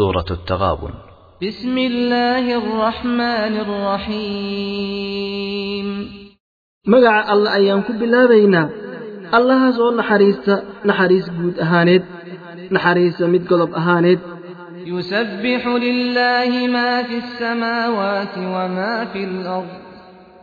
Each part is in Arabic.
سورة التغابن. بسم الله الرحمن الرحيم. مقع الله أيام كب الله بينا الله سؤال نحريس نحريس بود أهانيت نحريس ميد قلب أهانيت يسبح لله ما في السماوات وما في الأرض.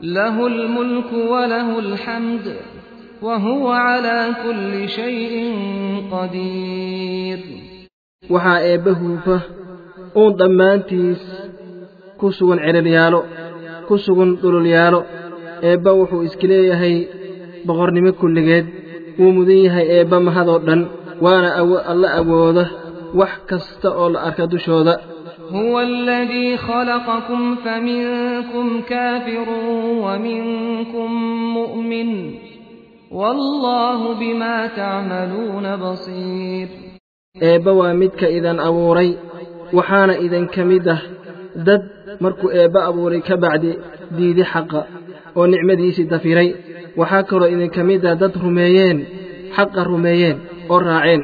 له الملك وله الحمد. وهو على كل شيء قدير. Waxaa eebba huufa uun dhammaantiis ku sugan ciraryaalo ku sugan dhululyaalo eebba wuxuu iska leeyahay boqornimo kulligeed wuu mudan yahay eebba mahadoo dhan waana alla awooda wax kasta oo la arka dushooda هو الذي خلقكم فمنكم كافر ومنكم مؤمن والله بما تعملون بصير eebba waa midka idin abuuray waxaana idinka mid ah dad markuu eebba abuuray ka bacdi diidi xaqa oo nicmadiisii dafiray waxaa kaloo idinka mid ah dad rumeeyeen xaqa rumeeyeen oo raaceen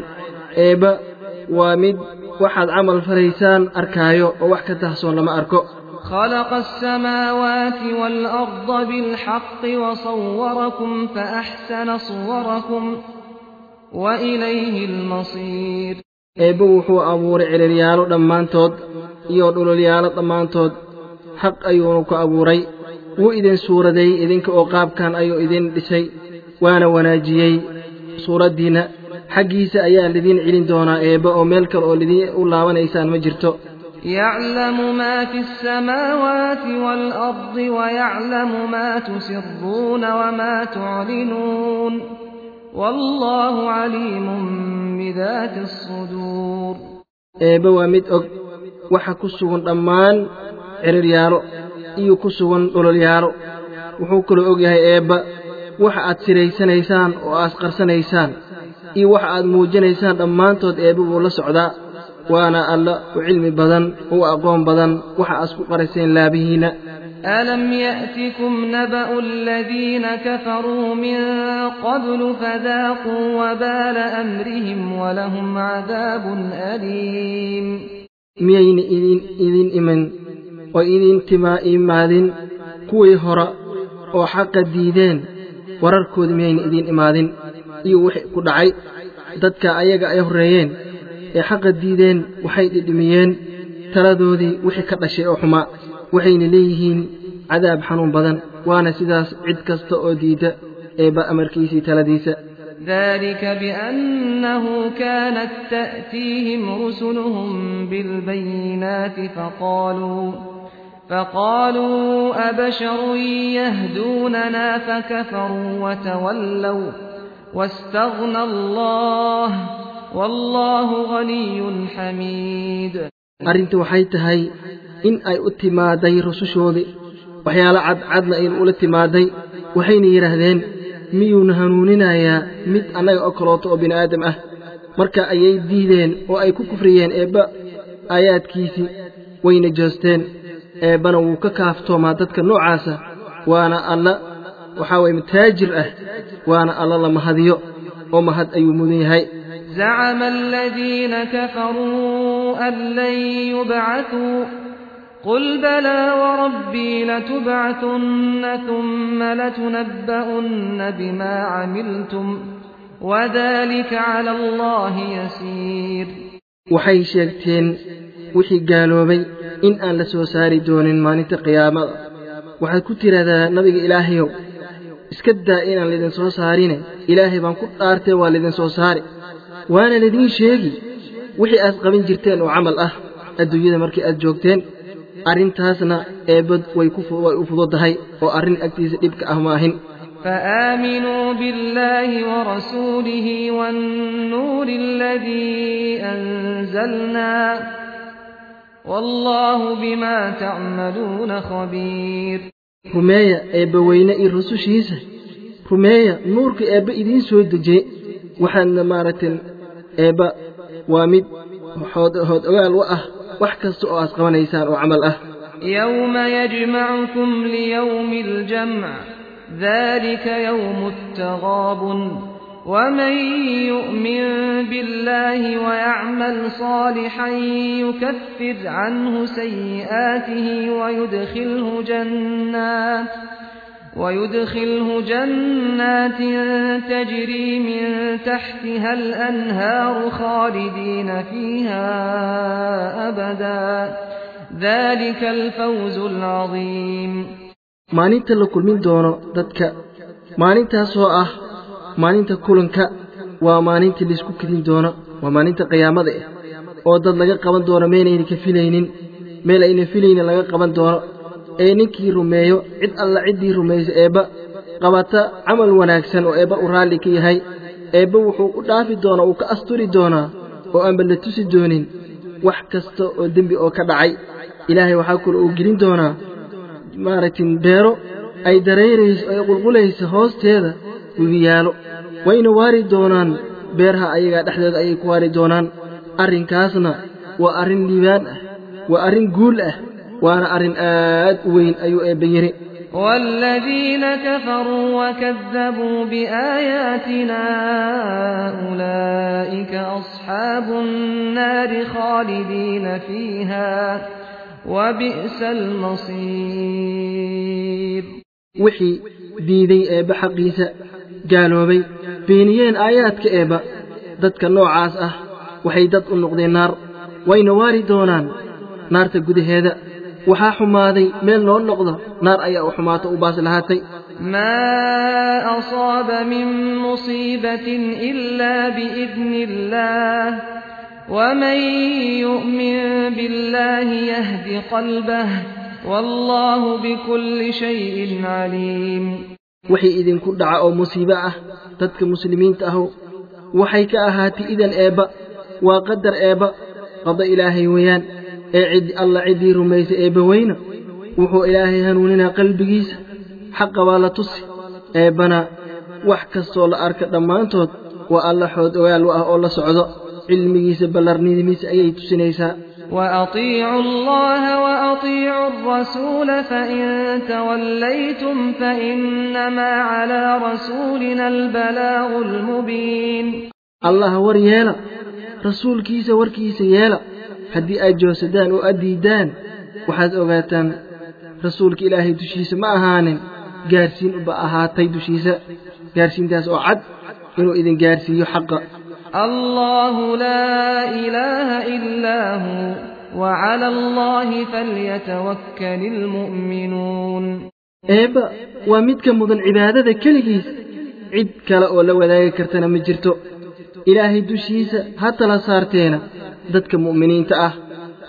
eebba waa mid waxaad camal falaysaan arkaayo oo wax ka tahsoon lama arko خلق السماوات والأرض بالحق وصوركم فأحسن صوركم وإليه المصير. إبو حو أبور عرريالو دمانتود إيو دلوليالو دمانتود حق أيونك أبوري و إذن سورة دي إذن كأقاب كان أيو إذن لسي وأنا وناجيي سورة دينا حقي أيا الذين علين دونا إيبا أو ملك الأولدين أولا ونيسان مجرتو يعلم ما في السماوات والأرض ويعلم ما تسرون وما تعلنون wallahu caliimun bidaati suduur eebbe waa mid og. Waxa ku sugan dhammaan ciriryaalo iyo ku sugan dhololyaalo wuxuu kaloo og yahay eebba waxa aad siraysanaysaan oo aad qarsanaysaan iyo waxa aad muujinaysaan dhammaantood eebba wuu la socdaa. Waana alla u cilmi badan u aqoon badan waxa aad isku qarayseen laabihiinna ألم يأتكم نبأ الذين كفروا من قبل فذاقوا وبال أمرهم ولهم عذاب أليم. مين إذن إذن إمن وإذن تما إمادن كوي هراء وحق الديدان ورركو مين إذن إمادن يوحي كدعي ددك أيق أيه الرئيين حق الديدان وحيد الدميين تلدوذي وحي كتشي أحماء waxayna leeyihiin عذاب حنون بدن. وأنا sidaas cid kasta oo diida eeba amarkiisii ذلك بأنه كانت تأتيهم رسلهم بالبينات فقالوا فقالوا أبشر يهدوننا فكفروا وتولوا واستغنى الله والله غني حميد. أرنت وحيتهاي in ay u timaaday rusushoodii waxyaalo cadcadna aynu ula timaaday waxayna yidhaahdeen miyuuna hanuuninayaa mid annaga oo kalooto oo bini aadam ah marka ayay diideen oo ay ku kufriyeen eebba aayaadkiisii wayna joosteen eebbana wuu ka kaaftoomaa dadka noocaasa waana alla waxaa waye taajir ah waana alla la mahadiyo oo mahad ayuu mudan yahay زعم الذين كفروا أن لن يبعثوا قل بلى وربي لتبعثن ثم لتنبؤن بما عملتم وذلك على الله يسير waxay sheegteen wixii gaaloobay in aan la soo saari doonin maalinta qiyaamada waxaad ku tidhaahdaa nabiga ilaahayow iska daa inaan laydin soo saarine ilaahay baan ku dhaartee waa laydin soo saari waana laidiin sheegi wixii aad qaban jirteen oo camal ah adduunyada markii aad joogteen Arrintaasna eebbad way u fududahay oo arrin agtiisa dhibka ah maahin فآمنوا بالله ورسوله والنور الذي أنزلنا والله بما تعملون خبير weyne iyo rusushiisa rumeeya nuurka eebba idiin soo dejiyey waxaadna maaragtay eebba waa mid hood hood ogaal u ah aad qabanaysaan oo camal ah يوم يجمعكم ليوم الجمع ذلك يوم التغاب. ومن يؤمن بالله ويعمل صالحا يكفر عنه سيئاته ويدخله جنات. ويدخله جنات تجري من تحتها الأنهار خالدين فيها أبدا. ذلك الفوز العظيم. ما نيت لكل من دونه ذاتك ما نيت هسوء أه ما نيت كلنك وما نيت لسكوك من دونه وما نيت قيامة أو ذات لقى قبل دونه مين إني كفلينين مين إني فلين لقى قبل دونه ee ninkii rumeeyo cid alla ciddii rumayso eebba qabata camal wanaagsan oo eebba u raalli ka yahay eebba wuxuu u dhaafi doonaa uu ka asturi doonaa oo aanba la tusi doonin wax kasta oo dembi oo ka dhacay. Ilaahay waxaa kale uu gelin doonaa maaragtay beero ay dareerayso ay qulqulayso hoosteeda webiyaalo wayna waari doonaan beeraha ayagaa dhexdeeda ayay ku waari doonaan. Arrinkaasna waa arrin liibaan ah waa arrin guul ah وأنا ارن اد وين أيو ابيري والذين كفروا وكذبوا بآياتنا أولئك أصحاب النار خالدين فيها وبئس المصير. وحي ديدي بحقيسة جالوبي. بينيين آيات كأبا دد كنوع عاس أه. وحي دد النقضي النار وين واري نار تقودي هذا. Waxaa xumaaday meel noo noqdo naar ayaa u xumaato u baas lahaatay ما أصاب من مصيبة إلا بإذن الله ومن يؤمن بالله يهد قلبه والله بكل شيء عليم oo musiibo ah dadka muslimiinta ahu waxay ka ahaatay idan eebba waa qadar eebba qado ilaahay weeyaan عد الله عدي رميس إبوينا وحو إلهي هنوننا قلبيس حق ولا تصي إبنا وحك الصول أرك دمانتود وألا حود ويال وأه الله سعد علميس بلرني ميس أي تسنيسا وأطيعوا الله وأطيعوا الرسول فإن توليتم فإنما على رسولنا البلاغ المبين الله وريالا رسول كيس وركيس يالا haddii aad joogsadaan oo aad diiddaan waxaad ogaataan rasuulka ilaahay dushiisa ma ahaanin gaarsiin uba ahaatay dushiisa gaarsiintaas oo cad inuu idin gaarsiiyo xaqa الله لا إله إلا هو وعلى الله فليتوكل المؤمنون mudan cibaadada keligiis cid kale oo la wadaagi kartana ma jirto ilaahay dushiisa ha tala saarteena dadka mu'miniinta ah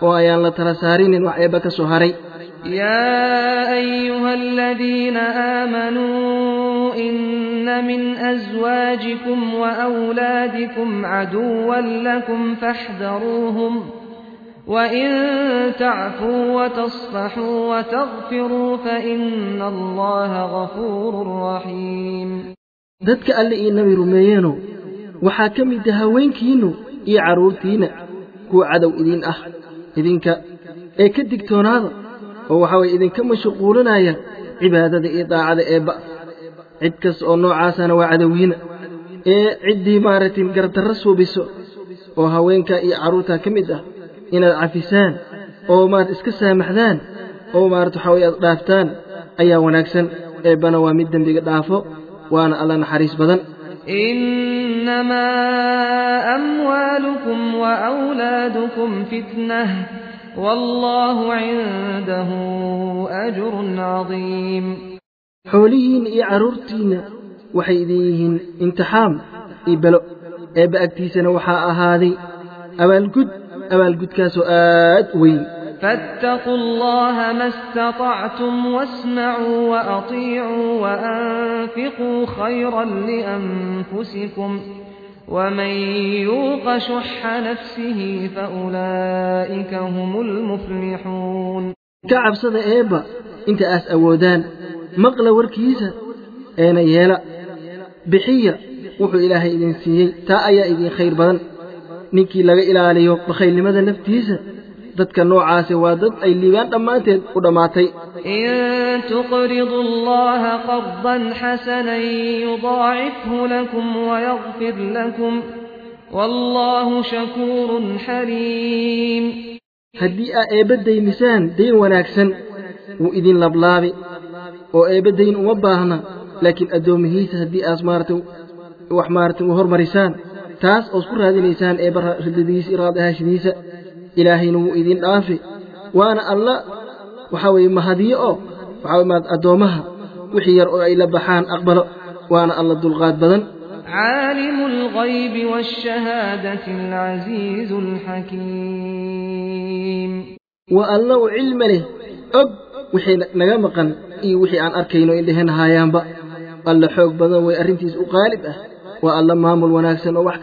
oo ayaan la tala saarinin ka soo haray يا أيها الذين آمنوا إن من أزواجكم وأولادكم عدوا لكم فاحذروهم وإن تعفوا وتصفحوا وتغفروا فإن الله غفور رحيم dadka alle iyo nabi rumeeyeenow waxaa ka mid kuwa cadow idiin ah idinka ee ka digtoonaada oo waxaa waye idinka mashquulinaya cibaadada iyo daacada eebba cid kasta oo noocaasana waa cadowgiina ee ciddii maaragtay gardarro suubiso oo haweenka iyo carruurta ka mid ah inaad cafisaan oo maarata iska saamaxdaan oo maarata waxaa waye aad dhaaftaan ayaa wanaagsan. Eebbana waa mid dembiga dhaafo waana alla naxariis badan إنما أموالكم وأولادكم فتنة والله عنده أجر عظيم. حوليهن إعرورتين وحيديهن انتحام. إبلو أبأكتي سنوحاء هذه. أبالكد أبالكد كاسو آت وين. فاتقوا الله ما استطعتم واسمعوا وأطيعوا وأنفقوا خيرا لأنفسكم ومن يوق شح نفسه فأولئك هم المفلحون. كعب صدى إيبا إنت اس أودان مقلى وركيزة أين يالا بحية وحو إلهي إذن سيي تا أيا إذن خير بدن نكي لغا إلى عليو بخير لماذا نفتيزة؟ دتك نوع عاسي وادت أي اللي بان دماتين ودماتي إن تقرضوا الله قرضا حسنا يضاعفه لكم ويغفر لكم. والله شكور حليم. هدي أبد دي دين وناكسن وإذن لبلابي وأبد دين وباهنا لكن أدوم هي هدي أزمارته وحمارته وهرمرسان تاس أذكر هذه لسان إبر هدي إرادة هاشديسة wuu idin dhaafi waana alla waxaa weeye mahadiyo oo waxaa weye maad addoommaha wixii yar oo ay la baxaan aqbalo waana alla dulqaad badan عالم الغيب والشهادة العزيز الحكيم waa alla u cilmi leh og wixii naga maqan iyo wixii aan arkayno indhehen haayaanba alla xoog badan way arrintiis u qaalib ah waa alla maamul wanaagsan oo wax